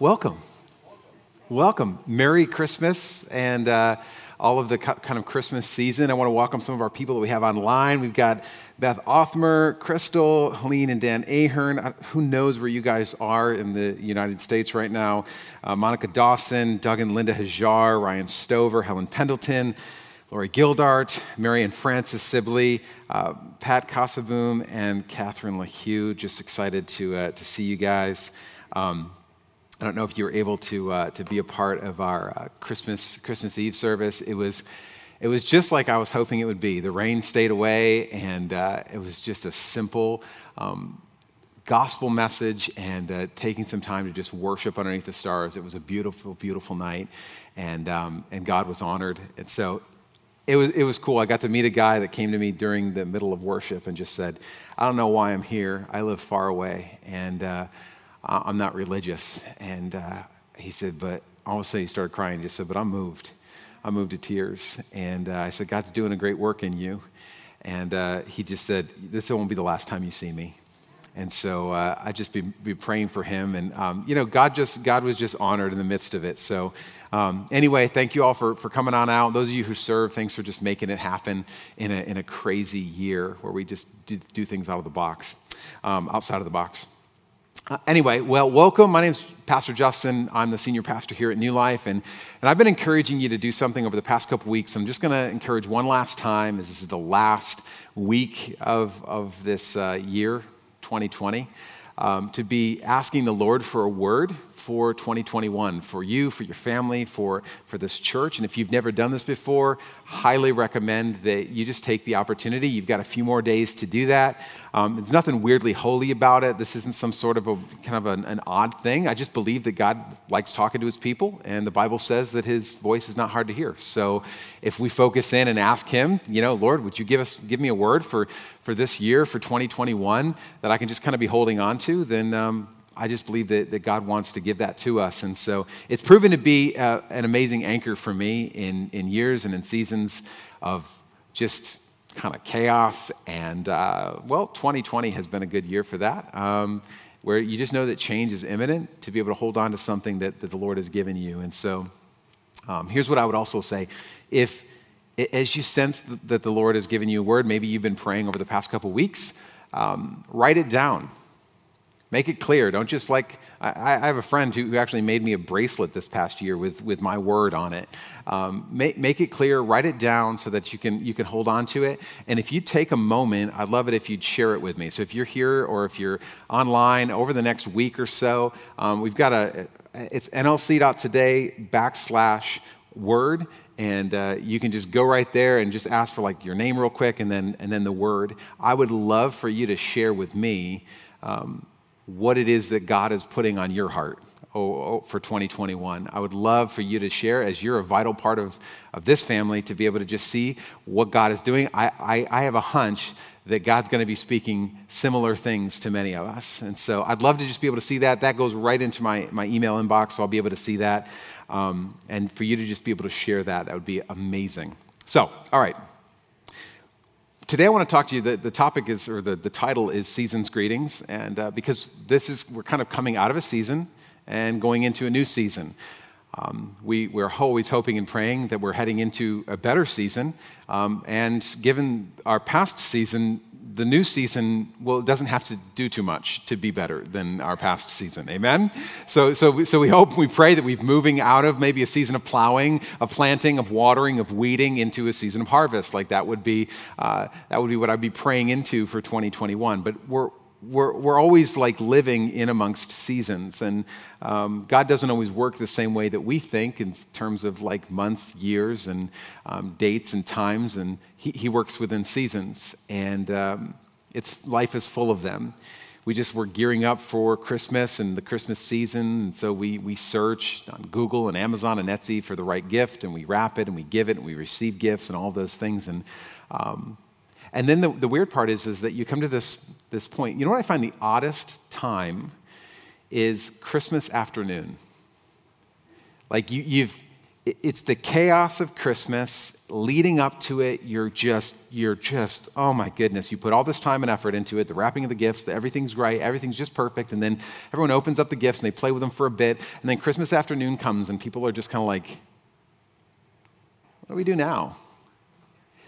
welcome. Welcome. Merry Christmas and uh, all of the kind of Christmas season. I want to welcome some of our people that we have online. We've got Beth Othmer, Crystal, Helene, and Dan Ahern. Who knows where you guys are in the United States right now? Uh, Monica Dawson, Doug and Linda Hajar, Ryan Stover, Helen Pendleton, Lori Gildart, Marion Francis Sibley, uh, Pat Casavoom, and Catherine LaHue. Just excited to, uh, to see you guys. Um, I don't know if you were able to, uh, to be a part of our uh, Christmas, Christmas Eve service. It was, it was just like I was hoping it would be. The rain stayed away, and uh, it was just a simple um, gospel message and uh, taking some time to just worship underneath the stars. It was a beautiful, beautiful night, and, um, and God was honored. And so it was, it was cool. I got to meet a guy that came to me during the middle of worship and just said, I don't know why I'm here. I live far away. And uh, I'm not religious. And uh, he said, but all of a sudden he started crying. He just said, but I'm moved. I'm moved to tears. And uh, I said, God's doing a great work in you. And uh, he just said, this won't be the last time you see me. And so uh, I just be, be praying for him. And, um, you know, God just, God was just honored in the midst of it. So um, anyway, thank you all for, for coming on out. Those of you who serve, thanks for just making it happen in a, in a crazy year where we just do, do things out of the box, um, outside of the box. Uh, anyway, well, welcome. My name is Pastor Justin. I'm the senior pastor here at New Life, and, and I've been encouraging you to do something over the past couple weeks. I'm just going to encourage one last time, as this is the last week of, of this uh, year, 2020, um, to be asking the Lord for a word for 2021 for you, for your family, for, for this church. And if you've never done this before, highly recommend that you just take the opportunity. You've got a few more days to do that. Um, there's nothing weirdly holy about it. This isn't some sort of a kind of an, an odd thing. I just believe that God likes talking to his people, and the Bible says that his voice is not hard to hear. So if we focus in and ask him, you know, Lord, would you give us give me a word for for this year, for 2021, that I can just kind of be holding on to, then um, I just believe that, that God wants to give that to us. And so it's proven to be uh, an amazing anchor for me in, in years and in seasons of just kind of chaos. And uh, well, 2020 has been a good year for that, um, where you just know that change is imminent to be able to hold on to something that, that the Lord has given you. And so um, here's what I would also say. If, as you sense that the Lord has given you a word, maybe you've been praying over the past couple weeks, um, write it down Make it clear. Don't just like, I, I, have a friend who actually made me a bracelet this past year with, with my word on it. Um, make, make it clear, write it down so that you can, you can hold on to it. And if you take a moment, I'd love it if you'd share it with me. So if you're here or if you're online over the next week or so, um, we've got a, it's nlc.today backslash word and uh, you can just go right there and just ask for like your name real quick and then and then the word i would love for you to share with me um, what it is that God is putting on your heart oh, oh, for 2021. I would love for you to share, as you're a vital part of, of this family, to be able to just see what God is doing. I, I, I have a hunch that God's going to be speaking similar things to many of us. And so I'd love to just be able to see that. That goes right into my, my email inbox, so I'll be able to see that. Um, and for you to just be able to share that, that would be amazing. So, all right, Today, I want to talk to you. The, the topic is, or the, the title is Season's Greetings. And uh, because this is, we're kind of coming out of a season and going into a new season. Um, we, we're always hoping and praying that we're heading into a better season. Um, and given our past season, the new season, well, it doesn't have to do too much to be better than our past season. Amen? So, so, so we hope, we pray that we're moving out of maybe a season of plowing, of planting, of watering, of weeding into a season of harvest. Like that would be, uh, that would be what I'd be praying into for 2021. But we're, we're, we're always like living in amongst seasons. And um, God doesn't always work the same way that we think in terms of like months, years, and um, dates and times. And He, he works within seasons. And um, it's, life is full of them. We just were gearing up for Christmas and the Christmas season. And so we, we search on Google and Amazon and Etsy for the right gift. And we wrap it and we give it and we receive gifts and all those things. And um, and then the, the weird part is, is that you come to this, this point. You know what I find the oddest time is Christmas afternoon. Like you, you've, it's the chaos of Christmas leading up to it. You're just, you're just, oh my goodness. You put all this time and effort into it, the wrapping of the gifts, the, everything's right, everything's just perfect. And then everyone opens up the gifts and they play with them for a bit. And then Christmas afternoon comes and people are just kind of like, what do we do now?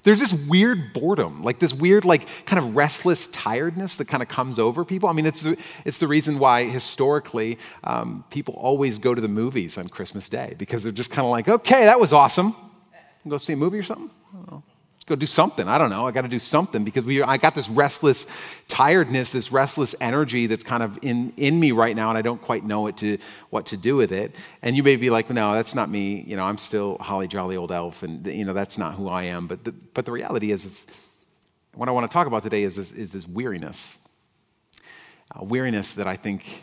There's this weird boredom, like this weird, like kind of restless tiredness that kind of comes over people. I mean, it's, it's the reason why historically um, people always go to the movies on Christmas Day because they're just kind of like, okay, that was awesome. Go see a movie or something? Go do something. I don't know. I got to do something because we, I got this restless tiredness, this restless energy that's kind of in, in me right now, and I don't quite know what to, what to do with it. And you may be like, no, that's not me. You know, I'm still holly jolly old elf, and you know that's not who I am. But the, but the reality is, it's, what I want to talk about today is this, is this weariness, weariness that I think,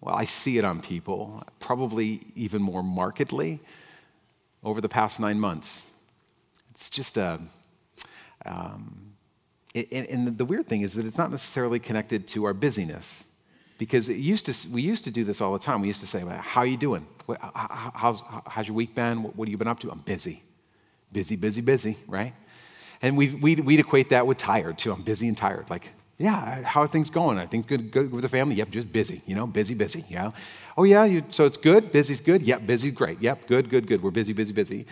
well, I see it on people, probably even more markedly over the past nine months. It's just a um, and, and the weird thing is that it's not necessarily connected to our busyness because it used to, we used to do this all the time. We used to say, How are you doing? How's, how's your week been? What, what have you been up to? I'm busy. Busy, busy, busy, right? And we, we'd, we'd equate that with tired too. I'm busy and tired. Like, yeah, how are things going? I think good, good with the family. Yep, just busy, you know, busy, busy, yeah. Oh, yeah, you, so it's good? Busy's good? Yep, busy, great. Yep, good, good, good. We're busy, busy, busy.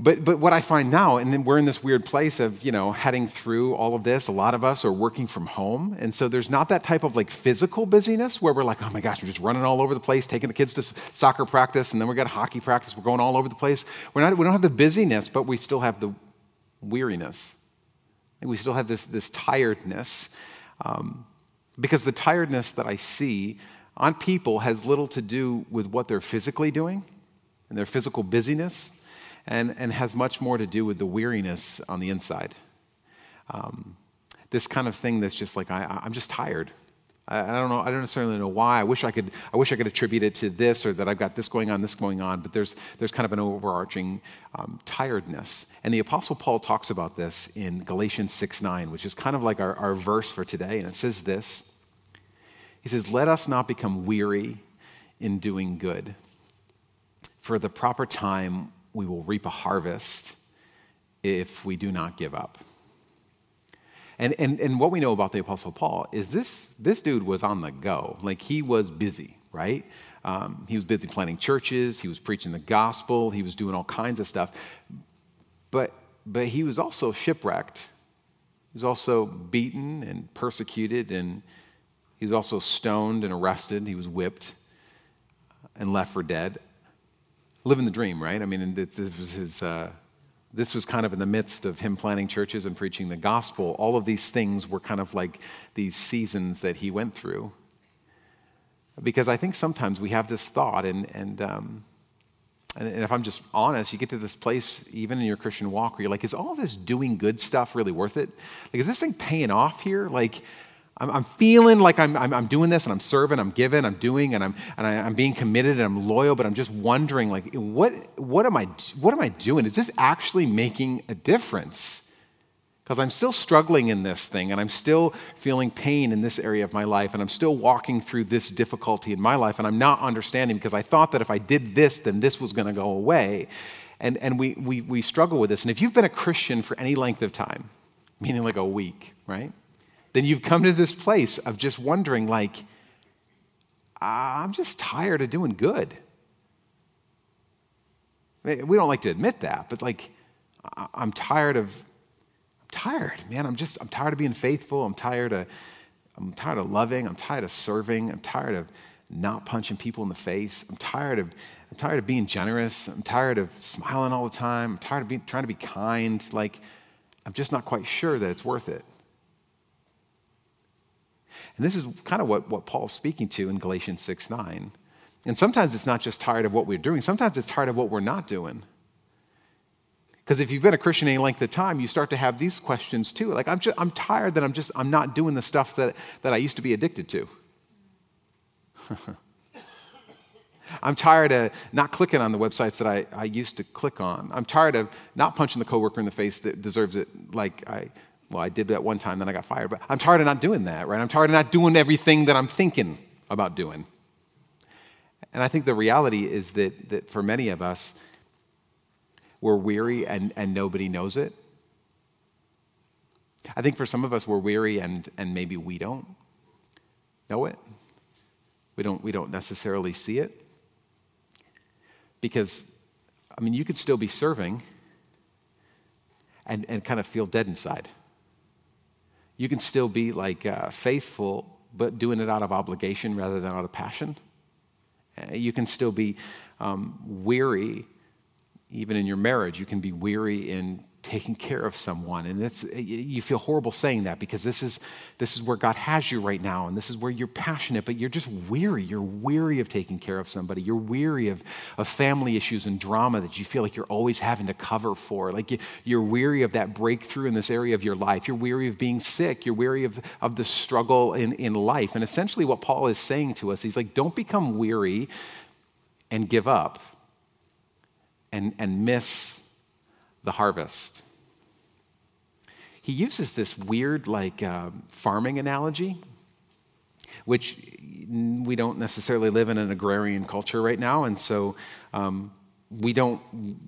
But, but what I find now, and we're in this weird place of, you know, heading through all of this. A lot of us are working from home. And so there's not that type of like physical busyness where we're like, oh my gosh, we're just running all over the place, taking the kids to soccer practice, and then we got hockey practice. We're going all over the place. We're not, we don't have the busyness, but we still have the weariness. And we still have this, this tiredness. Um, because the tiredness that I see on people has little to do with what they're physically doing and their physical busyness and, and has much more to do with the weariness on the inside. Um, this kind of thing that's just like, I, I'm just tired. I, I, don't know, I don't necessarily know why. I wish I could, I wish I could attribute it to this or that I've got this going on, this going on, but there's, there's kind of an overarching um, tiredness. And the Apostle Paul talks about this in Galatians 6 9, which is kind of like our, our verse for today. And it says this He says, Let us not become weary in doing good. For the proper time we will reap a harvest if we do not give up. And, and, and what we know about the Apostle Paul is this, this dude was on the go. Like he was busy, right? Um, he was busy planting churches, he was preaching the gospel, he was doing all kinds of stuff. But, but he was also shipwrecked. He was also beaten and persecuted, and he was also stoned and arrested. He was whipped and left for dead living the dream, right? I mean, this was his. Uh, this was kind of in the midst of him planning churches and preaching the gospel. All of these things were kind of like these seasons that he went through. Because I think sometimes we have this thought, and, and, um, and, and if I'm just honest, you get to this place, even in your Christian walk, where you're like, is all this doing good stuff really worth it? Like, is this thing paying off here? Like, I'm, I'm feeling like I'm, I'm, I'm, doing this and I'm serving, I'm giving, I'm doing, and, I'm, and I, am being committed and I'm loyal, but I'm just wondering, like, what, what, am, I, what am I doing? Is this actually making a difference? Because I'm still struggling in this thing and I'm still feeling pain in this area of my life and I'm still walking through this difficulty in my life and I'm not understanding because I thought that if I did this, then this was going to go away. And, and we, we, we struggle with this. And if you've been a Christian for any length of time, meaning like a week, right? Then you've come to this place of just wondering, like, I'm just tired of doing good. We don't like to admit that, but like, I'm tired of, I'm tired, man. I'm just, I'm tired of being faithful. I'm tired of, I'm tired of loving. I'm tired of serving. I'm tired of not punching people in the face. I'm tired of, I'm tired of being generous. I'm tired of smiling all the time. I'm tired of being, trying to be kind. Like, I'm just not quite sure that it's worth it. And this is kind of what, what Paul's speaking to in Galatians 6 9. And sometimes it's not just tired of what we're doing, sometimes it's tired of what we're not doing. Because if you've been a Christian any length of time, you start to have these questions too. Like, I'm, just, I'm tired that I'm just, I'm not doing the stuff that, that I used to be addicted to. I'm tired of not clicking on the websites that I, I used to click on. I'm tired of not punching the coworker in the face that deserves it like I, well, I did that one time, then I got fired, but I'm tired of not doing that, right? I'm tired of not doing everything that I'm thinking about doing. And I think the reality is that, that for many of us, we're weary and, and nobody knows it. I think for some of us, we're weary and, and maybe we don't know it. We don't, we don't necessarily see it. Because, I mean, you could still be serving and, and kind of feel dead inside. You can still be like uh, faithful, but doing it out of obligation rather than out of passion. Uh, you can still be um, weary, even in your marriage. You can be weary in taking care of someone. And it's, you feel horrible saying that because this is, this is where God has you right now, and this is where you're passionate, but you're just weary. You're weary of taking care of somebody. You're weary of, of family issues and drama that you feel like you're always having to cover for. Like you, you're weary of that breakthrough in this area of your life. You're weary of being sick. You're weary of, of the struggle in, in life. And essentially, what Paul is saying to us, he's like, don't become weary and give up and, and miss the harvest. He uses this weird, like, uh, farming analogy, which we don't necessarily live in an agrarian culture right now, and so um, we, don't,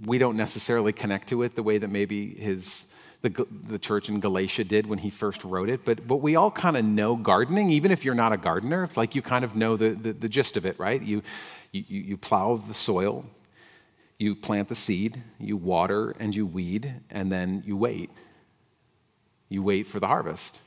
we don't necessarily connect to it the way that maybe his. The, the church in Galatia did when he first wrote it, but, but we all kind of know gardening, even if you're not a gardener. It's like you kind of know the, the, the gist of it, right? You, you, you plow the soil, you plant the seed, you water and you weed, and then you wait. You wait for the harvest.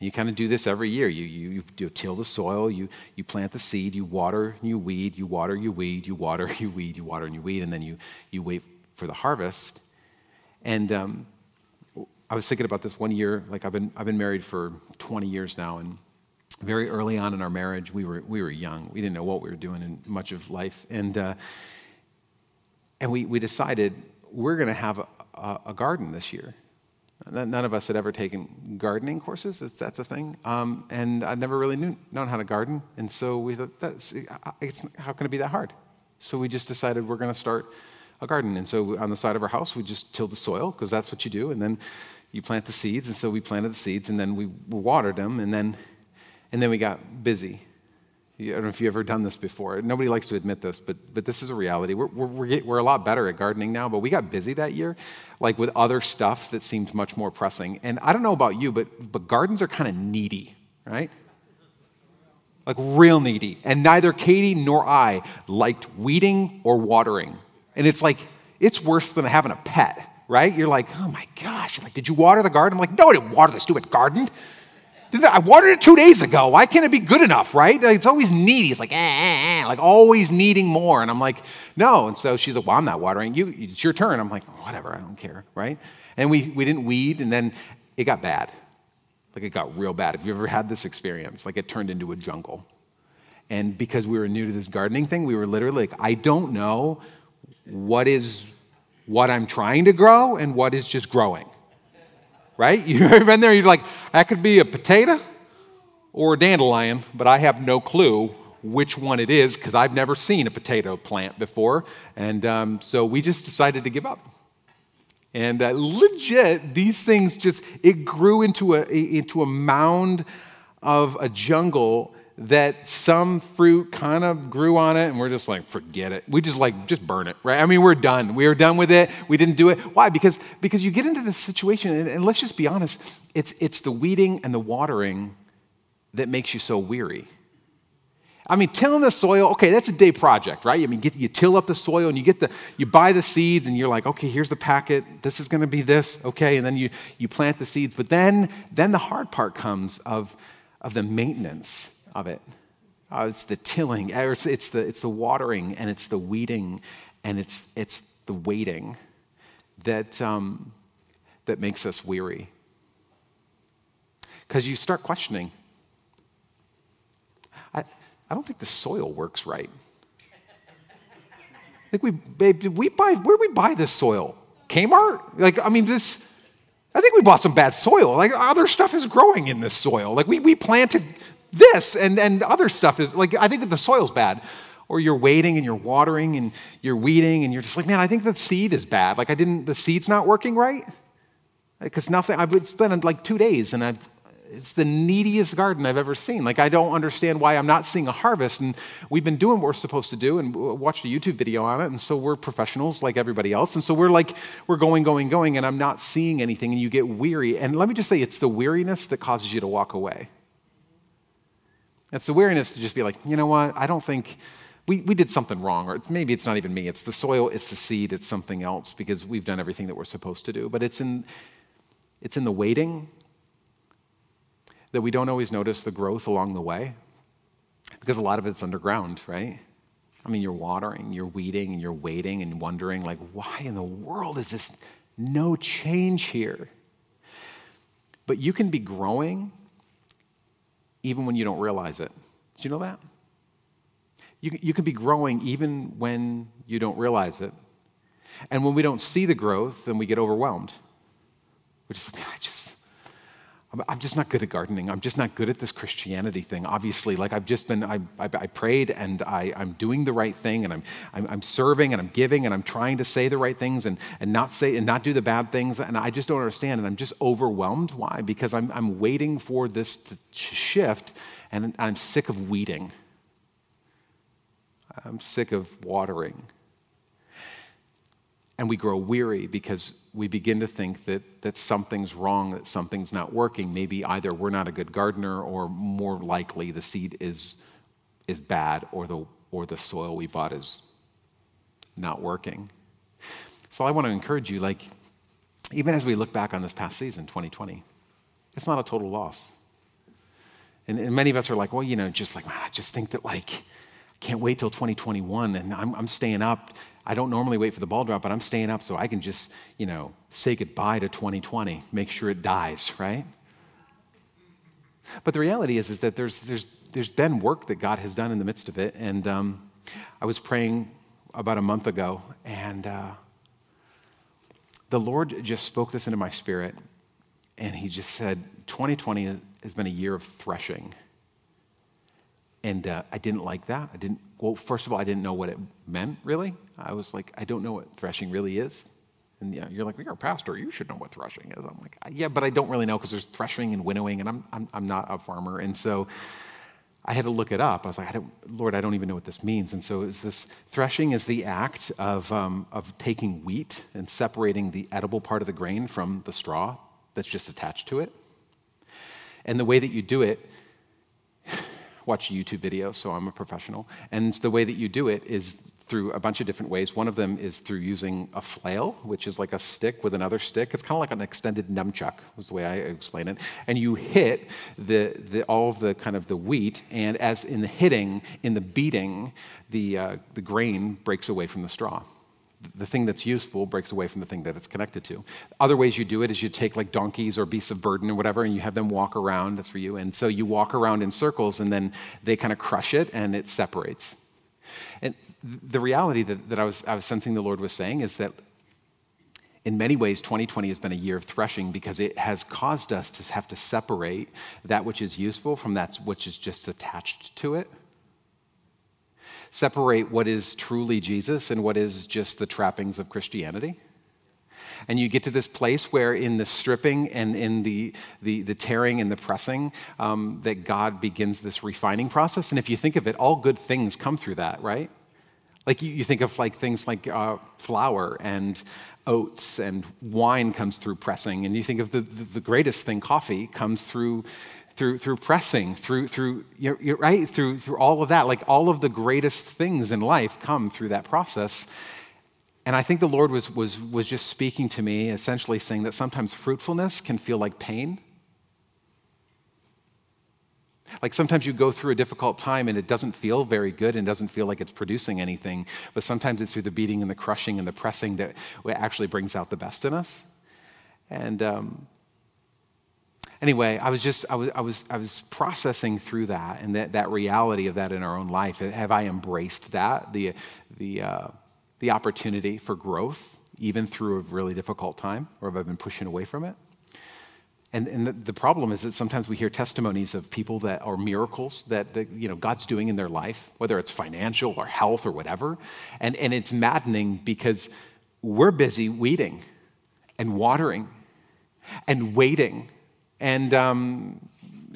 You kind of do this every year. You, you, you till the soil, you, you plant the seed, you water, you weed, you water, you weed, you water, you weed, you water, and you weed, and then you, you wait for the harvest. And um, I was thinking about this one year. Like I've been, I've been married for 20 years now, and very early on in our marriage, we were, we were young. We didn't know what we were doing in much of life. And uh, and we, we decided we're going to have a, a, garden this year. None of us had ever taken gardening courses, that's a thing. Um, and I'd never really knew, known how to garden. And so we thought, that's, how can it be that hard? So we just decided we're going to start a garden. And so on the side of our house, we just tilled the soil, because that's what you do. And then you plant the seeds. And so we planted the seeds, and then we watered them. And then, and then we got busy. I don't know if you've ever done this before. Nobody likes to admit this, but, but this is a reality. We're, we're, we're a lot better at gardening now, but we got busy that year, like with other stuff that seemed much more pressing. And I don't know about you, but, but gardens are kind of needy, right? Like real needy. And neither Katie nor I liked weeding or watering. And it's like, it's worse than having a pet, right? You're like, oh my gosh. like, did you water the garden? I'm like, no, I didn't water the stupid garden. I watered it two days ago. Why can't it be good enough, right? It's always needy. It's like, eh, eh, eh, like always needing more. And I'm like, no. And so she's like, well, I'm not watering. You, it's your turn. I'm like, whatever, I don't care, right? And we, we didn't weed, and then it got bad. Like it got real bad. Have you ever had this experience? Like it turned into a jungle. And because we were new to this gardening thing, we were literally like, I don't know what is what I'm trying to grow and what is just growing right? You've ever been there? You're like, that could be a potato or a dandelion, but I have no clue which one it is because I've never seen a potato plant before. And um, so we just decided to give up. And uh, legit, these things just, it grew into a, into a mound of a jungle that some fruit kind of grew on it and we're just like forget it. We just like just burn it right? I mean we're done. We are done with it. We didn't do it. Why? Because because you get into this situation and, and let's just be honest it's it's the weeding and the watering that makes you so weary. I mean, tilling the soil, okay, that's a day project, right? I mean, get, you till up the soil and you get the, you buy the seeds and you're like, okay, here's the packet. This is going to be this, okay, and then you you plant the seeds. But then then the hard part comes of of the maintenance of it. Uh, it's the tilling, it's, it's, the, it's the watering, and it's the weeding, and it's, it's the waiting that, um, that makes us weary. Because you start questioning I, I don't think the soil works right. I think we, babe, did we buy, where did we buy this soil? Kmart? Like, I mean, this, I think we bought some bad soil. Like, other stuff is growing in this soil. Like, we, we planted this and, and other stuff is like, I think that the soil's bad. Or you're waiting and you're watering and you're weeding and you're just like, man, I think the seed is bad. Like, I didn't, the seed's not working right. Because nothing, I've spent like two days and I've, it's the neediest garden I've ever seen. Like, I don't understand why I'm not seeing a harvest. And we've been doing what we're supposed to do and watched a YouTube video on it. And so we're professionals like everybody else. And so we're like, we're going, going, going, and I'm not seeing anything. And you get weary. And let me just say, it's the weariness that causes you to walk away. It's the weariness to just be like, you know what? I don't think we, we did something wrong. Or it's, maybe it's not even me. It's the soil, it's the seed, it's something else because we've done everything that we're supposed to do. But it's in, it's in the waiting that we don't always notice the growth along the way because a lot of it's underground, right? I mean, you're watering, you're weeding, and you're waiting and wondering, like, why in the world is this no change here? But you can be growing even when you don't realize it. Did you know that? You, you can be growing even when you don't realize it. And when we don't see the growth, then we get overwhelmed. We're just like, I just, I'm just not good at gardening. I'm just not good at this Christianity thing. Obviously, like I've just been, I, I, I prayed and I, am doing the right thing and I'm, I'm, I'm, serving and I'm giving and I'm trying to say the right things and, and not say and not do the bad things. And I just don't understand. And I'm just overwhelmed. Why? Because I'm, I'm waiting for this to shift and I'm sick of weeding. I'm sick of watering. And we grow weary because we begin to think that, that something's wrong, that something's not working. Maybe either we're not a good gardener, or more likely the seed is, is bad, or the, or the soil we bought is not working. So I want to encourage you, like, even as we look back on this past season, 2020, it's not a total loss. And, and many of us are like, well, you know, just like, man, I just think that, like, I can't wait till 2021, and I'm, I'm staying up I don't normally wait for the ball drop, but I'm staying up so I can just, you know, say goodbye to 2020, make sure it dies, right? But the reality is, is that there's, there's, there's been work that God has done in the midst of it. And um, I was praying about a month ago, and uh, the Lord just spoke this into my spirit. And He just said, 2020 has been a year of threshing. And uh, I didn't like that. I didn't, well, first of all, I didn't know what it meant really. I was like, I don't know what threshing really is. And you're like, well, you're a pastor. You should know what threshing is. I'm like, yeah, but I don't really know because there's threshing and winnowing, and I'm, I'm, I'm not a farmer. And so I had to look it up. I was like, I Lord, I don't even know what this means. And so is this threshing is the act of, um, of taking wheat and separating the edible part of the grain from the straw that's just attached to it. And the way that you do it watch YouTube videos, so I'm a professional. And the way that you do it is through a bunch of different ways. One of them is through using a flail, which is like a stick with another stick. It's kind of like an extended nunchuck, was the way I explain it. And you hit the, the, all of the kind of the wheat, and as in the hitting, in the beating, the, uh, the grain breaks away from the straw the thing that's useful breaks away from the thing that it's connected to. Other ways you do it is you take like donkeys or beasts of burden or whatever, and you have them walk around. That's for you. And so you walk around in circles, and then they kind of crush it, and it separates. And the reality that, that I, was, I was sensing the Lord was saying is that in many ways, 2020 has been a year of threshing because it has caused us to have to separate that which is useful from that which is just attached to it separate what is truly Jesus and what is just the trappings of Christianity. And you get to this place where, in the stripping and in the, the, the tearing and the pressing, um, that God begins this refining process. And if you think of it, all good things come through that, right? Like you, you think of like things like uh, flour and oats and wine comes through pressing. And you think of the, the, the greatest thing, coffee, comes through through, through pressing, through, through you're, you're right, through, through all of that. Like all of the greatest things in life come through that process. And I think the Lord was, was, was just speaking to me, essentially saying that sometimes fruitfulness can feel like pain. Like sometimes you go through a difficult time and it doesn't feel very good and doesn't feel like it's producing anything, but sometimes it's through the beating and the crushing and the pressing that actually brings out the best in us. And um, anyway, I was just, I was, I was, I was processing through that and that, that reality of that in our own life. Have I embraced that, the, the, uh, the opportunity for growth, even through a really difficult time, or have I been pushing away from it? And, and the, the, problem is that sometimes we hear testimonies of people that are miracles that, that, you know, God's doing in their life, whether it's financial or health or whatever. And, and it's maddening because we're busy weeding and watering and waiting and um,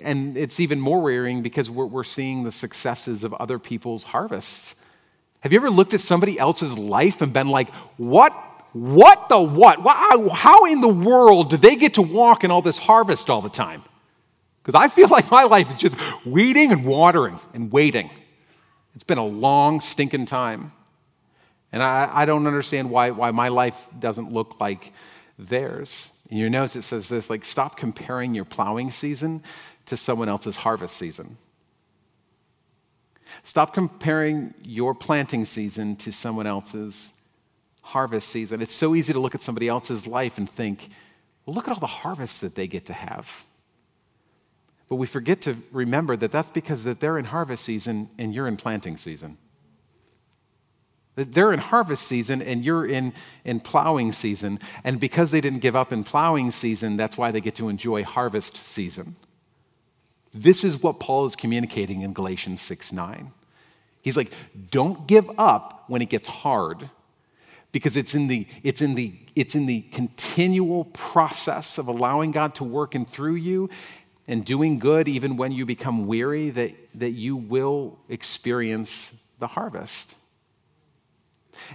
and it's even more worrying because we're, we're seeing the successes of other people's harvests. Have you ever looked at somebody else's life and been like, what? What the what? How in the world do they get to walk in all this harvest all the time? Because I feel like my life is just weeding and watering and waiting. It's been a long, stinking time. And I, I don't understand why, why my life doesn't look like theirs. In your notes, it says this like, stop comparing your plowing season to someone else's harvest season. Stop comparing your planting season to someone else's harvest season. It's so easy to look at somebody else's life and think, well, look at all the harvests that they get to have. But we forget to remember that that's because that they're in harvest season and you're in planting season. They're in harvest season and you're in, in plowing season. And because they didn't give up in plowing season, that's why they get to enjoy harvest season. This is what Paul is communicating in Galatians 6 9. He's like, don't give up when it gets hard because it's in the, it's in the, it's in the continual process of allowing God to work in through you and doing good even when you become weary that, that you will experience the harvest.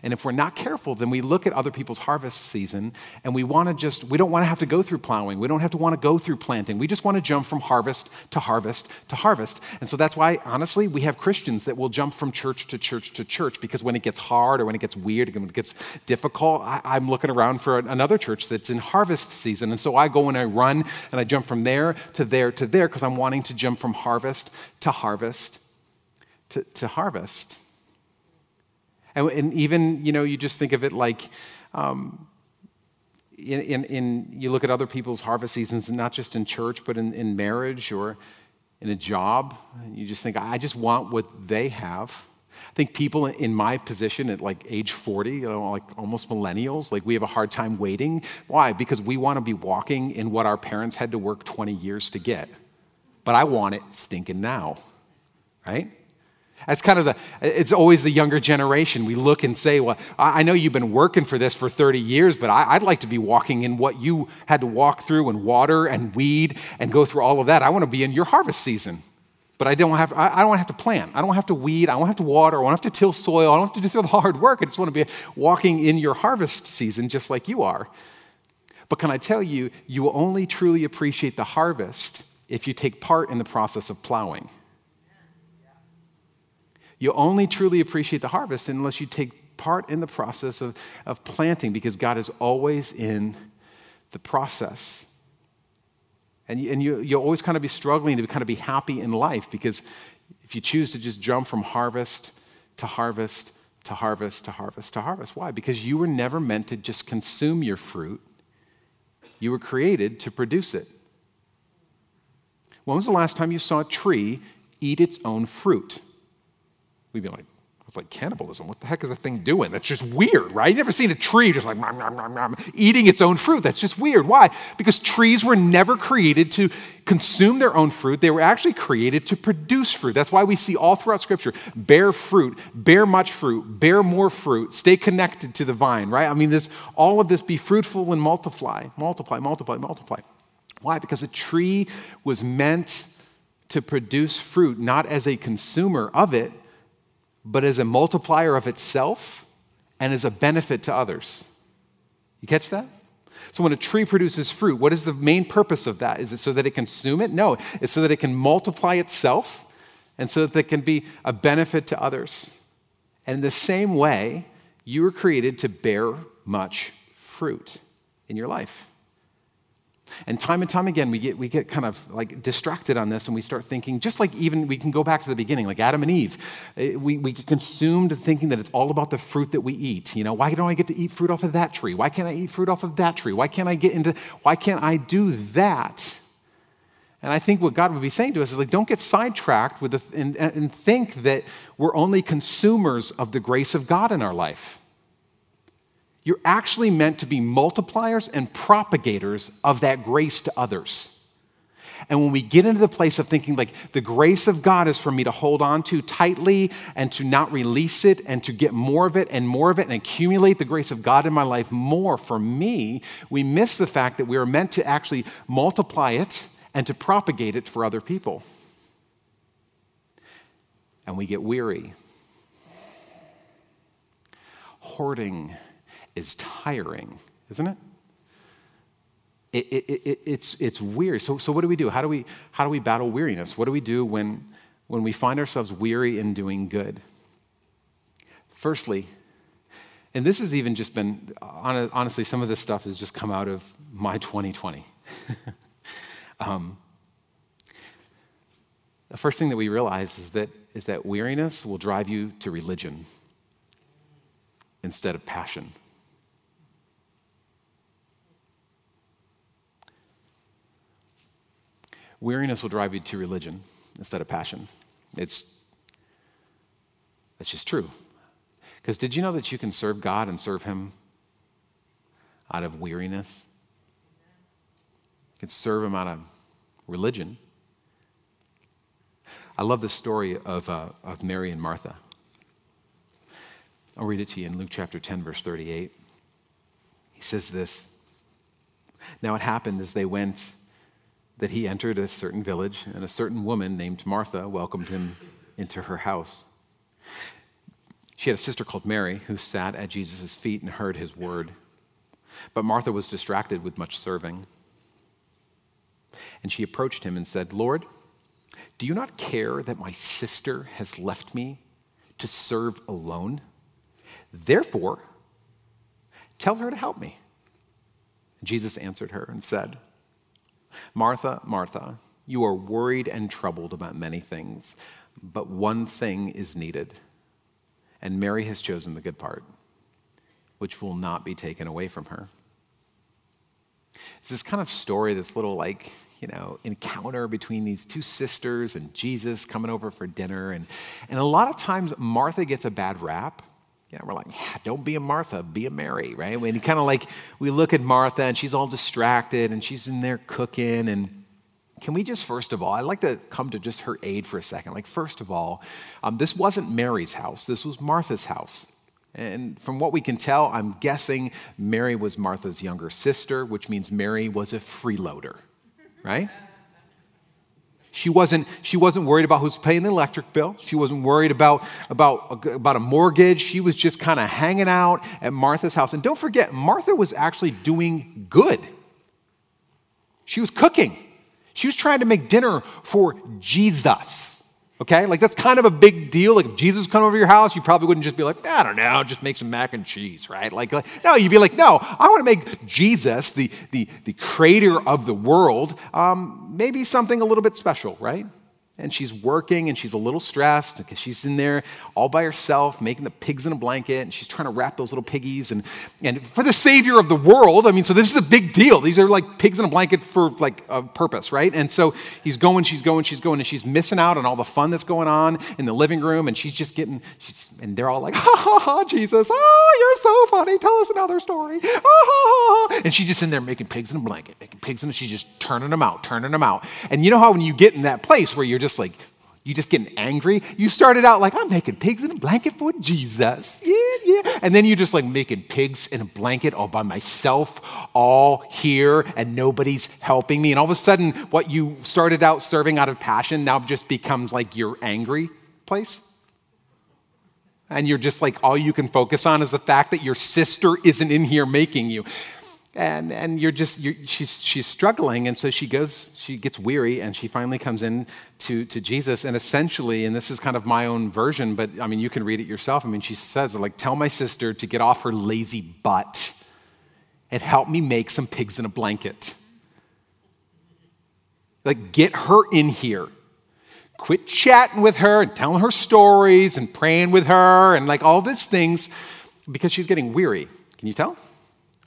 And if we're not careful, then we look at other people's harvest season and we want to just, we don't want to have to go through plowing. We don't have to want to go through planting. We just want to jump from harvest to harvest to harvest. And so that's why, honestly, we have Christians that will jump from church to church to church because when it gets hard or when it gets weird, when it gets difficult, I, am looking around for another church that's in harvest season. And so I go and I run and I jump from there to there to there because I'm wanting to jump from harvest to harvest to, to harvest. And, and even, you know, you just think of it like, um, in, in, in, you look at other people's harvest seasons, not just in church, but in, in marriage or in a job. You just think, I just want what they have. I think people in my position at like age 40, you know, like almost millennials, like we have a hard time waiting. Why? Because we want to be walking in what our parents had to work 20 years to get. But I want it stinking now, right? That's kind of the, it's always the younger generation. We look and say, well, I know you've been working for this for 30 years, but I'd like to be walking in what you had to walk through and water and weed and go through all of that. I want to be in your harvest season. But I don't have, I don't have to plant. I don't have to weed. I don't have to water. I don't have to till soil. I don't have to do the hard work. I just want to be walking in your harvest season just like you are. But can I tell you, you will only truly appreciate the harvest if you take part in the process of plowing. You only truly appreciate the harvest unless you take part in the process of, of planting because God is always in the process. And, and you, you'll always kind of be struggling to kind of be happy in life because if you choose to just jump from harvest to harvest to harvest to harvest to harvest, why? Because you were never meant to just consume your fruit, you were created to produce it. When was the last time you saw a tree eat its own fruit? We'd be like, it's like cannibalism. What the heck is that thing doing? That's just weird, right? You never seen a tree just like nom, nom, nom, nom, eating its own fruit. That's just weird. Why? Because trees were never created to consume their own fruit. They were actually created to produce fruit. That's why we see all throughout Scripture bear fruit, bear much fruit, bear more fruit, stay connected to the vine, right? I mean, this all of this be fruitful and multiply, multiply, multiply, multiply. Why? Because a tree was meant to produce fruit, not as a consumer of it but as a multiplier of itself and as a benefit to others. You catch that? So when a tree produces fruit, what is the main purpose of that? Is it so that it can consume it? No, it's so that it can multiply itself and so that it can be a benefit to others. And in the same way, you were created to bear much fruit in your life. And time and time again, we get, we get kind of like distracted on this and we start thinking, just like even we can go back to the beginning, like Adam and Eve. Eh, we, we get consumed thinking that it's all about the fruit that we eat. You know, why don't I get to eat fruit off of that tree? Why can't I eat fruit off of that tree? Why can't I get into, why can't I do that? And I think what God would be saying to us is like, don't get sidetracked with the, and, and think that we're only consumers of the grace of God in our life. You're actually meant to be multipliers and propagators of that grace to others. And when we get into the place of thinking like the grace of God is for me to hold on to tightly and to not release it and to get more of it and more of it and accumulate the grace of God in my life more for me, we miss the fact that we are meant to actually multiply it and to propagate it for other people. And we get weary. Hoarding is tiring, isn't it? It, it, it, it's, it's weary. So, so what do we do? How do we, how do we battle weariness? What do we do when, when we find ourselves weary in doing good? Firstly, and this has even just been, honestly, some of this stuff has just come out of my 2020. um, the first thing that we realize is that, is that weariness will drive you to religion instead of passion. Weariness will drive you to religion instead of passion. It's, that's just true. Because did you know that you can serve God and serve Him out of weariness? You can serve Him out of religion. I love the story of, uh, of Mary and Martha. I'll read it to you in Luke chapter 10, verse 38. He says this Now it happened as they went that he entered a certain village, and a certain woman named Martha welcomed him into her house. She had a sister called Mary who sat at Jesus' feet and heard his word. But Martha was distracted with much serving. And she approached him and said, Lord, do you not care that my sister has left me to serve alone? Therefore, tell her to help me. Jesus answered her and said, Martha, Martha, you are worried and troubled about many things, but one thing is needed. And Mary has chosen the good part, which will not be taken away from her. It's this kind of story, this little like, you know, encounter between these two sisters and Jesus coming over for dinner. And, and a lot of times Martha gets a bad rap yeah, we're like, yeah, don't be a Martha, be a Mary, right? And kind of like we look at Martha and she's all distracted and she's in there cooking. And can we just, first of all, I'd like to come to just her aid for a second. Like, first of all, um, this wasn't Mary's house, this was Martha's house. And from what we can tell, I'm guessing Mary was Martha's younger sister, which means Mary was a freeloader, right? She wasn't, she wasn't worried about who's paying the electric bill. She wasn't worried about, about, about a mortgage. She was just kind of hanging out at Martha's house. And don't forget, Martha was actually doing good. She was cooking, she was trying to make dinner for Jesus. Okay? Like, that's kind of a big deal. Like, if Jesus come over your house, you probably wouldn't just be like, I don't know, just make some mac and cheese, right? Like, like no, you'd be like, no, I want to make Jesus, the, the, the creator of the world, um, maybe something a little bit special, right? And she's working and she's a little stressed because she's in there all by herself making the pigs in a blanket and she's trying to wrap those little piggies. And, and for the savior of the world i mean so this is a big deal. These are like pigs in a blanket for like a purpose right? And so he's going she's going she's going and she's missing out on all the fun that's going on in the living room. And she's just getting she's, and they're all like ha ha ha jesus. Oh you're so funny. Tell us another story. Ha, ha, ha. and she's just in there making pigs in a blanket making pigs and she's just turning them out turning them out. And you know how when you get in that place where you're just just like, you just getting angry. You started out like, I'm making pigs in a blanket for Jesus. Yeah, yeah. And then you're just like making pigs in a blanket all by myself, all here, and nobody's helping me. And all of a sudden, what you started out serving out of passion now just becomes like your angry place. And you're just like, all you can focus on is the fact that your sister isn't in here making you and, and you're just you're, she's, she's struggling. And so she goes she gets weary and she finally comes in to, to jesus. And essentially and this is kind of my own version but i mean you can read it yourself. I mean she says like tell my sister to get off her lazy butt and help me make some pigs in a blanket. Like get her in here. Quit chatting with her and telling her stories and praying with her and like all these things because she's getting weary. Can you tell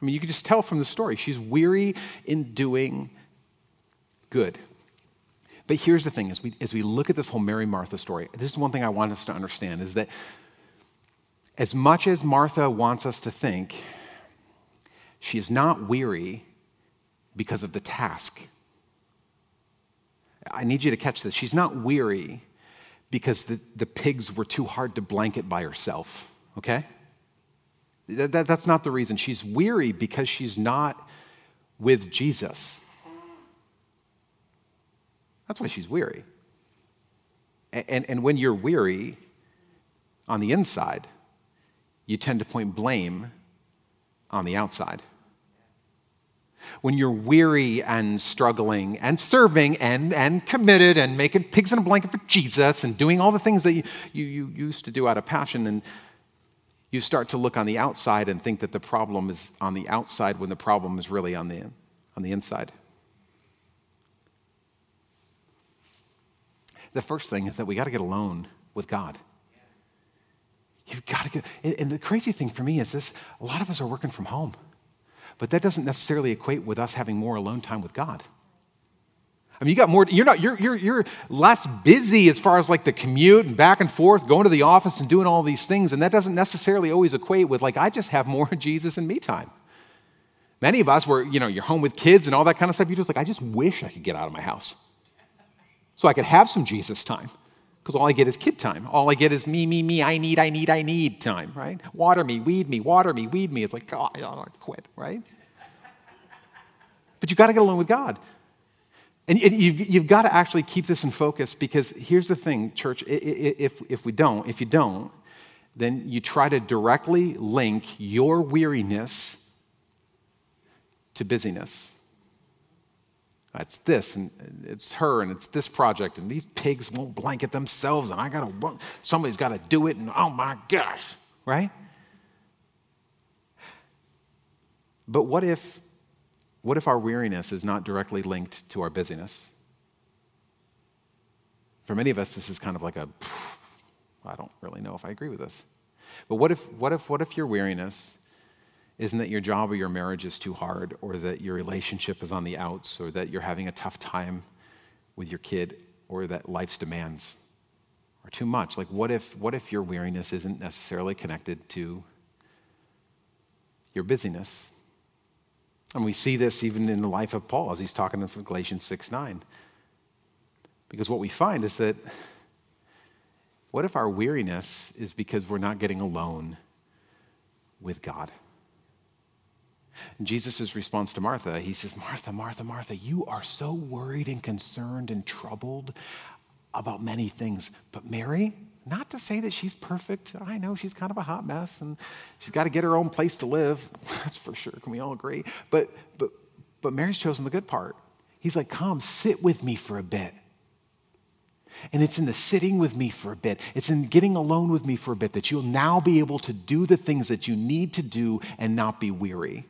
I mean, you can just tell from the story. She's weary in doing good. But here's the thing as we, as we look at this whole Mary Martha story, this is one thing I want us to understand is that as much as Martha wants us to think, she is not weary because of the task. I need you to catch this. She's not weary because the, the pigs were too hard to blanket by herself, okay? That, that, that's not the reason. She's weary because she's not with Jesus. That's why she's weary. And, and, and when you're weary on the inside, you tend to point blame on the outside. When you're weary and struggling and serving and, and committed and making pigs in a blanket for Jesus and doing all the things that you, you, you used to do out of passion, and you start to look on the outside and think that the problem is on the outside when the problem is really on the, on the inside. The first thing is that we got to get alone with God. You've got to get, and the crazy thing for me is this a lot of us are working from home, but that doesn't necessarily equate with us having more alone time with God. I mean, you got more, you're not, you're, you're, you're less busy as far as like the commute and back and forth, going to the office and doing all these things. And that doesn't necessarily always equate with like, I just have more Jesus and me time. Many of us were, you know, you're home with kids and all that kind of stuff. You're just like, I just wish I could get out of my house so I could have some Jesus time. Because all I get is kid time. All I get is me, me, me, I need, I need, I need time, right? Water me, weed me, water me, weed me. It's like, God, I don't quit, right? But you've got to get along with God. And you've, got to actually keep this in focus because here's the thing, church. If, if we don't, if you don't, then you try to directly link your weariness to busyness. It's this, and it's her, and it's this project, and these pigs won't blanket themselves, and I gotta, somebody's gotta do it, and oh my gosh, right? But what if, what if our weariness is not directly linked to our busyness? For many of us, this is kind of like a, I don't really know if I agree with this. But what if, what if, what if your weariness isn't that your job or your marriage is too hard, or that your relationship is on the outs, or that you're having a tough time with your kid, or that life's demands are too much. Like, what if, what if your weariness isn't necessarily connected to your busyness? And we see this even in the life of Paul as he's talking in Galatians 6 9. Because what we find is that what if our weariness is because we're not getting alone with God? Jesus' response to Martha, he says, Martha, Martha, Martha, you are so worried and concerned and troubled about many things. But Mary, not to say that she's perfect. I know she's kind of a hot mess and she's got to get her own place to live. That's for sure. Can we all agree? But, but, but Mary's chosen the good part. He's like, come, sit with me for a bit. And it's in the sitting with me for a bit, it's in getting alone with me for a bit that you'll now be able to do the things that you need to do and not be weary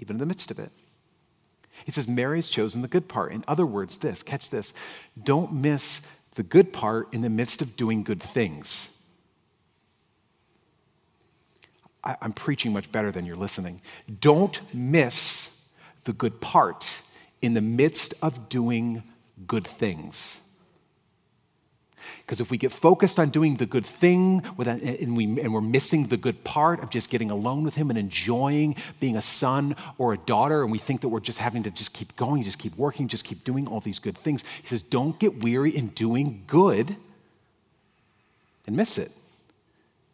even in the midst of it. He says, Mary's chosen the good part. In other words, this, catch this, don't miss the good part in the midst of doing good things. I, am preaching much better than you're listening. Don't miss the good part in the midst of doing good things. Because if we get focused on doing the good thing and, we, and we're missing the good part of just getting alone with Him and enjoying being a son or a daughter, and we think that we're just having to just keep going, just keep working, just keep doing all these good things, He says, don't get weary in doing good and miss it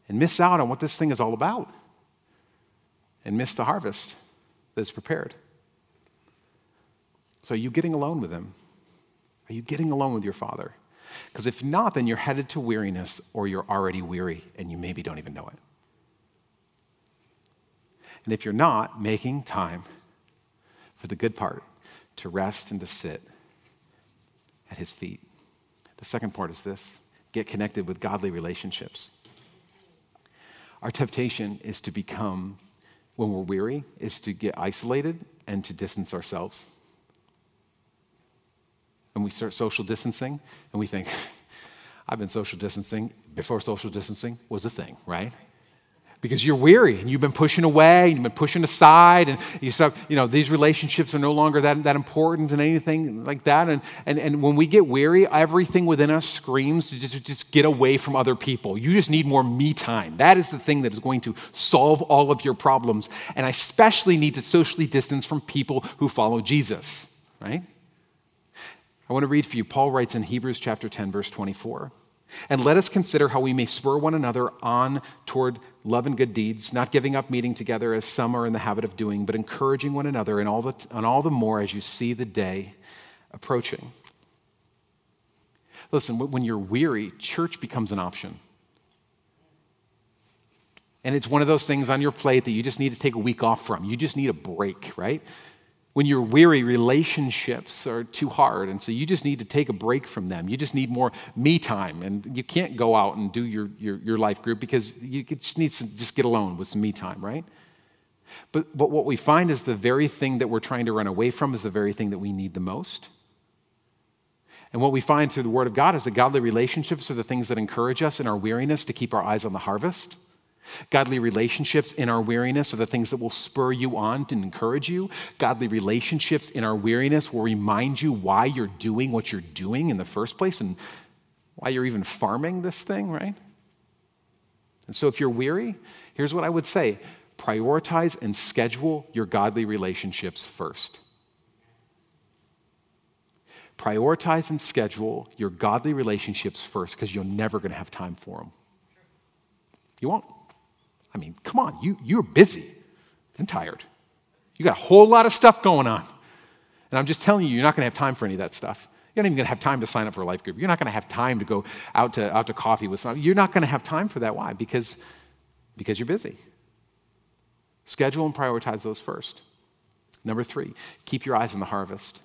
and miss out on what this thing is all about and miss the harvest that's prepared. So, are you getting alone with Him? Are you getting alone with your Father? Because if not, then you're headed to weariness or you're already weary and you maybe don't even know it. And if you're not making time for the good part, to rest and to sit at his feet. The second part is this get connected with godly relationships. Our temptation is to become, when we're weary, is to get isolated and to distance ourselves and we start social distancing, and we think, I've been social distancing before social distancing was a thing, right? Because you're weary and you've been pushing away and you've been pushing aside, and you start, you know, these relationships are no longer that, that important and anything like that. And, and, and when we get weary, everything within us screams to just, just get away from other people. You just need more me time. That is the thing that is going to solve all of your problems. And I especially need to socially distance from people who follow Jesus, right? I want to read for you. Paul writes in Hebrews chapter 10, verse 24. And let us consider how we may spur one another on toward love and good deeds, not giving up meeting together as some are in the habit of doing, but encouraging one another, and all the, and all the more as you see the day approaching. Listen, when you're weary, church becomes an option. And it's one of those things on your plate that you just need to take a week off from. You just need a break, right? When you're weary, relationships are too hard. And so you just need to take a break from them. You just need more me time. And you can't go out and do your, your, your life group because you just need to just get alone with some me time, right? But, but what we find is the very thing that we're trying to run away from is the very thing that we need the most. And what we find through the Word of God is that godly relationships are the things that encourage us in our weariness to keep our eyes on the harvest. Godly relationships in our weariness are the things that will spur you on and encourage you. Godly relationships in our weariness will remind you why you're doing what you're doing in the first place and why you're even farming this thing, right? And so if you're weary, here's what I would say prioritize and schedule your godly relationships first. Prioritize and schedule your godly relationships first because you're never going to have time for them. You won't. I mean, come on, you, you're busy and tired. You got a whole lot of stuff going on. And I'm just telling you, you're not going to have time for any of that stuff. You're not even going to have time to sign up for a life group. You're not going to have time to go out to, out to coffee with someone. You're not going to have time for that. Why? Because, because you're busy. Schedule and prioritize those first. Number three, keep your eyes on the harvest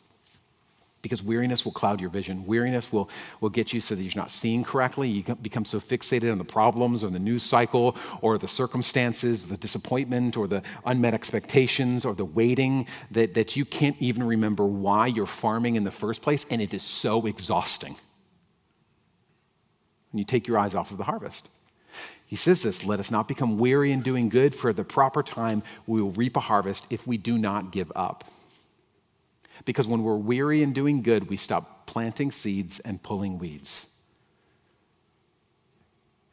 because weariness will cloud your vision. Weariness will, will get you so that you're not seeing correctly. You become so fixated on the problems or the news cycle or the circumstances, the disappointment or the unmet expectations or the waiting that, that you can't even remember why you're farming in the first place, and it is so exhausting. And you take your eyes off of the harvest. He says this let us not become weary in doing good, for the proper time we will reap a harvest if we do not give up. Because when we're weary in doing good, we stop planting seeds and pulling weeds.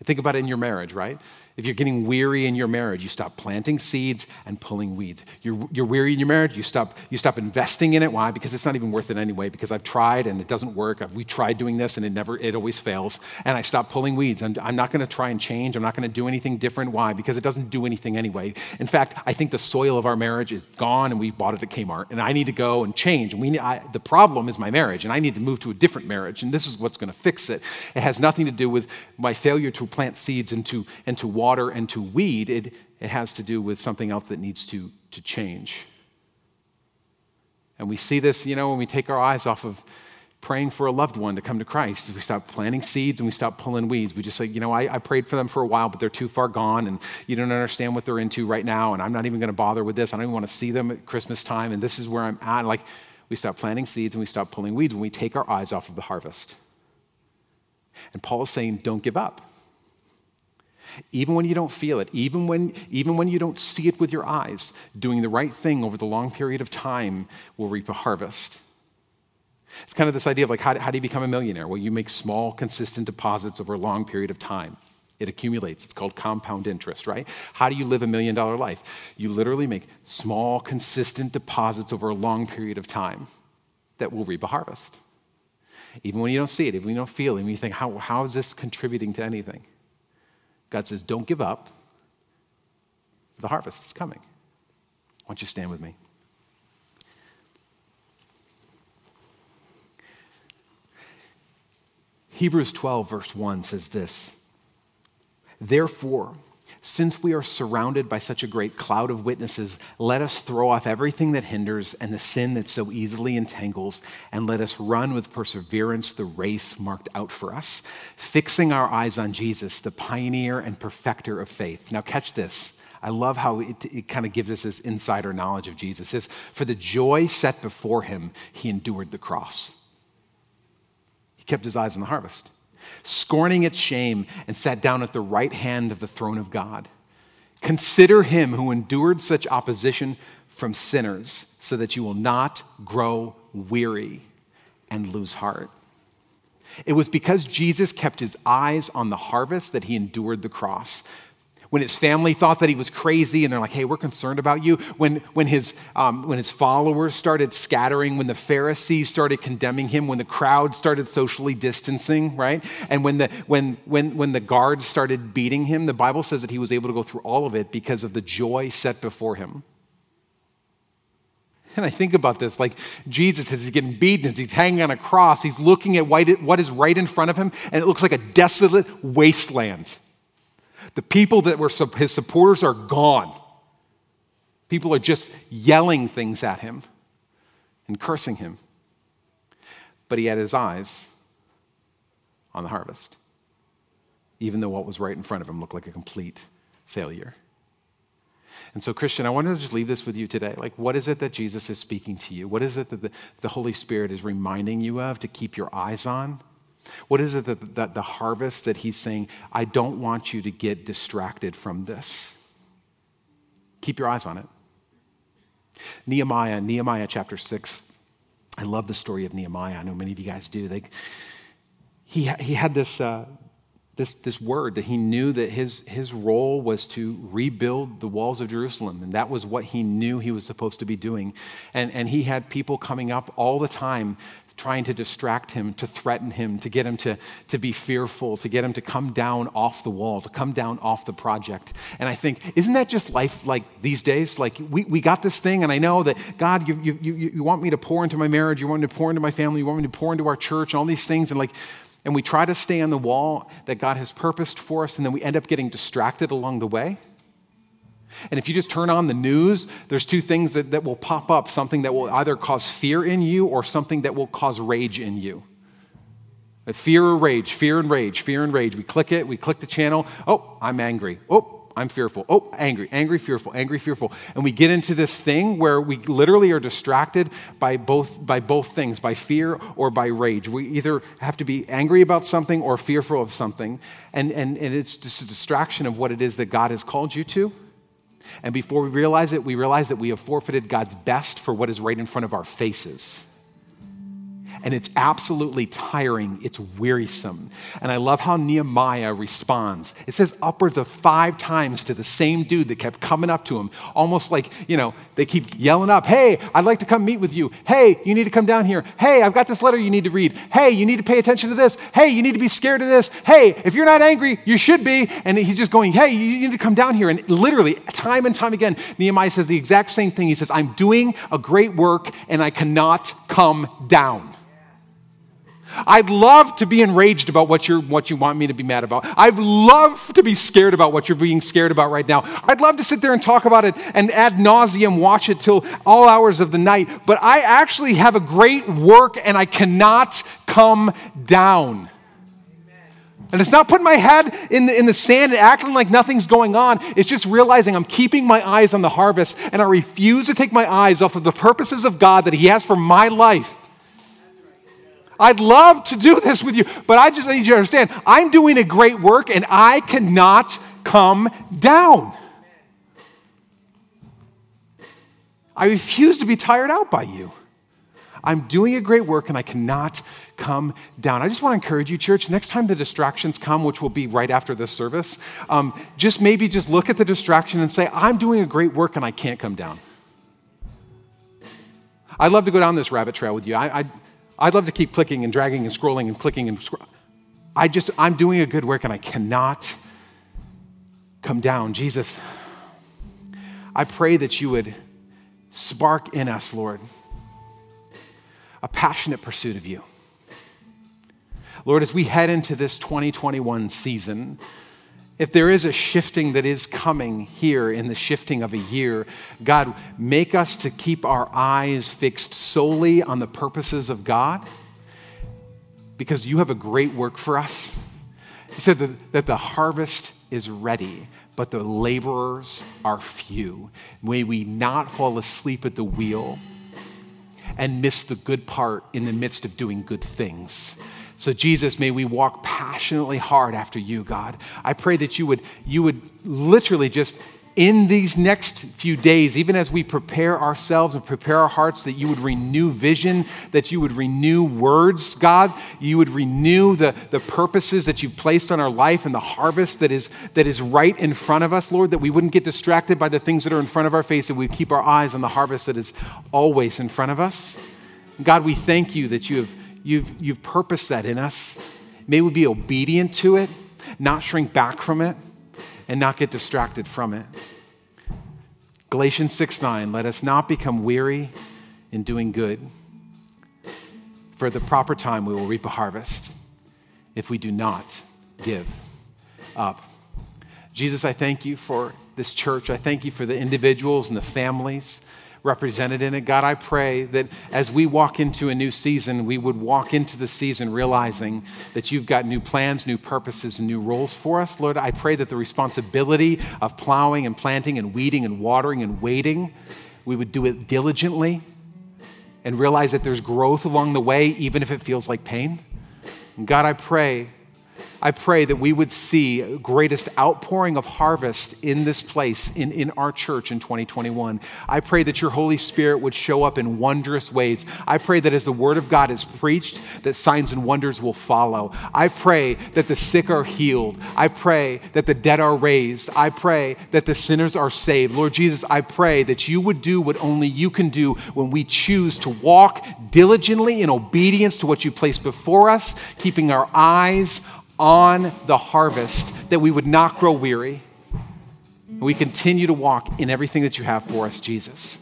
Think about it in your marriage, right? If you're getting weary in your marriage, you stop planting seeds and pulling weeds. You're, you're weary in your marriage, you stop, you stop investing in it. Why? Because it's not even worth it anyway, because I've tried and it doesn't work. We tried doing this and it never, it always fails. And I stop pulling weeds. I'm, I'm not going to try and change. I'm not going to do anything different. Why? Because it doesn't do anything anyway. In fact, I think the soil of our marriage is gone and we bought it at Kmart. And I need to go and change. We, I, the problem is my marriage, and I need to move to a different marriage. And this is what's going to fix it. It has nothing to do with my failure to plant seeds and to, and to water and to weed, it, it has to do with something else that needs to, to change. And we see this, you know, when we take our eyes off of praying for a loved one to come to Christ. We stop planting seeds and we stop pulling weeds. We just say, you know, I, I, prayed for them for a while, but they're too far gone and you don't understand what they're into right now. And I'm not even going to bother with this. I don't even want to see them at Christmas time. And this is where I'm at. Like, we stop planting seeds and we stop pulling weeds when we take our eyes off of the harvest. And Paul is saying, don't give up even when you don't feel it, even when, even when you don't see it with your eyes, doing the right thing over the long period of time will reap a harvest. It's kind of this idea of like, how, how do you become a millionaire? Well, you make small, consistent deposits over a long period of time. It accumulates. It's called compound interest, right? How do you live a million dollar life? You literally make small, consistent deposits over a long period of time that will reap a harvest. Even when you don't see it, even when you don't feel it, and you think, how, how is this contributing to anything? God says, Don't give up. The harvest is coming. Why don't you stand with me? Hebrews 12, verse 1 says this Therefore, since we are surrounded by such a great cloud of witnesses, let us throw off everything that hinders and the sin that so easily entangles, and let us run with perseverance the race marked out for us, fixing our eyes on Jesus, the pioneer and perfecter of faith. Now, catch this. I love how it, it kind of gives us this insider knowledge of Jesus. It says, For the joy set before him, he endured the cross. He kept his eyes on the harvest scorning its shame, and sat down at the right hand of the throne of God. Consider him who endured such opposition from sinners, so that you will not grow weary and lose heart. It was because Jesus kept his eyes on the harvest that he endured the cross when his family thought that he was crazy and they're like, hey, we're concerned about you. When, when, his, um, when his followers started scattering, when the Pharisees started condemning him, when the crowd started socially distancing, right? And when the, when, when, when the guards started beating him, the Bible says that he was able to go through all of it because of the joy set before him. And I think about this like Jesus, as he's getting beaten, as he's hanging on a cross, he's looking at what is right in front of him, and it looks like a desolate wasteland. The people that were his supporters are gone. People are just yelling things at him and cursing him. But he had his eyes on the harvest, even though what was right in front of him looked like a complete failure. And so, Christian, I wanted to just leave this with you today. Like, what is it that Jesus is speaking to you? What is it that the, the Holy Spirit is reminding you of to keep your eyes on? What is it that, that the harvest that He's saying, I don't want you to get distracted from this? Keep your eyes on it. Nehemiah, Nehemiah chapter 6. I love the story of Nehemiah. I know many of you guys do. They, he, he had this, uh, this, this word that he knew that his, his role was to rebuild the walls of Jerusalem. And that was what he knew he was supposed to be doing. And, and he had people coming up all the time trying to distract him, to threaten him, to get him to, to be fearful, to get him to come down off the wall, to come down off the project. And I think, isn't that just life like these days? Like, we, we got this thing, and I know that, God, you, you, you, you want me to pour into my marriage, you want me to pour into my family, you want me to pour into our church, and all these things. And like, and we try to stay on the wall that God has purposed for us, and then we end up getting distracted along the way. And if you just turn on the news, there's two things that, that will pop up something that will either cause fear in you or something that will cause rage in you. Fear or rage, fear and rage, fear and rage. We click it, we click the channel. Oh, I'm angry. Oh, I'm fearful. Oh, angry, angry, fearful, angry, fearful. And we get into this thing where we literally are distracted by both, by both things, by fear or by rage. We either have to be angry about something or fearful of something. And, and, and it's just a distraction of what it is that God has called you to. And before we realize it, we realize that we have forfeited God's best for what is right in front of our faces and it's absolutely tiring. It's wearisome. And I love how Nehemiah responds. It says upwards of five times to the same dude that kept coming up to him, almost like, you know, they keep yelling up, Hey, I'd like to come meet with you. Hey, you need to come down here. Hey, I've got this letter you need to read. Hey, you need to pay attention to this. Hey, you need to be scared of this. Hey, if you're not angry, you should be. And he's just going, Hey, you need to come down here. And literally, time and time again, Nehemiah says the exact same thing. He says, I'm doing a great work and I cannot come down. I'd love to be enraged about what, you're, what you want me to be mad about. I'd love to be scared about what you're being scared about right now. I'd love to sit there and talk about it and ad nauseam watch it till all hours of the night. But I actually have a great work and I cannot come down. And it's not putting my head in the, in the sand and acting like nothing's going on. It's just realizing I'm keeping my eyes on the harvest and I refuse to take my eyes off of the purposes of God that He has for my life. I'd love to do this with you, but I just need you to understand I'm doing a great work and I cannot come down. I refuse to be tired out by you. I'm doing a great work and I cannot come down. I just want to encourage you, church, next time the distractions come, which will be right after this service, um, just maybe just look at the distraction and say, I'm doing a great work and I can't come down. I'd love to go down this rabbit trail with you. I, I I'd love to keep clicking and dragging and scrolling and clicking and scrolling. I just, I'm doing a good work and I cannot come down. Jesus, I pray that you would spark in us, Lord, a passionate pursuit of you. Lord, as we head into this 2021 season, if there is a shifting that is coming here in the shifting of a year, God, make us to keep our eyes fixed solely on the purposes of God because you have a great work for us. He said that, that the harvest is ready, but the laborers are few. May we not fall asleep at the wheel and miss the good part in the midst of doing good things. So, Jesus, may we walk passionately hard after you, God. I pray that you would, you would literally just in these next few days, even as we prepare ourselves and prepare our hearts, that you would renew vision, that you would renew words, God. You would renew the, the purposes that you've placed on our life and the harvest that is, that is right in front of us, Lord, that we wouldn't get distracted by the things that are in front of our face, and we'd keep our eyes on the harvest that is always in front of us. God, we thank you that you have you've, you've purposed that in us. May we be obedient to it, not shrink back from it, and not get distracted from it. Galatians 6 9, let us not become weary in doing good. For the proper time, we will reap a harvest if we do not give up. Jesus, I thank you for this church. I thank you for the individuals and the families represented in it. God, I pray that as we walk into a new season, we would walk into the season realizing that you've got new plans, new purposes, and new roles for us. Lord, I pray that the responsibility of plowing and planting and weeding and watering and waiting, we would do it diligently and realize that there's growth along the way, even if it feels like pain. And God, I pray I pray that we would see greatest outpouring of harvest in this place, in, in our church in 2021. I pray that your Holy Spirit would show up in wondrous ways. I pray that as the word of God is preached, that signs and wonders will follow. I pray that the sick are healed. I pray that the dead are raised. I pray that the sinners are saved. Lord Jesus, I pray that you would do what only you can do when we choose to walk diligently in obedience to what you place before us, keeping our eyes on the harvest, that we would not grow weary. We continue to walk in everything that you have for us, Jesus.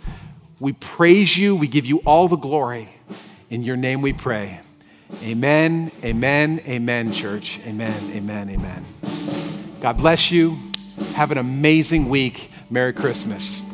We praise you. We give you all the glory. In your name we pray. Amen, amen, amen, church. Amen, amen, amen. God bless you. Have an amazing week. Merry Christmas.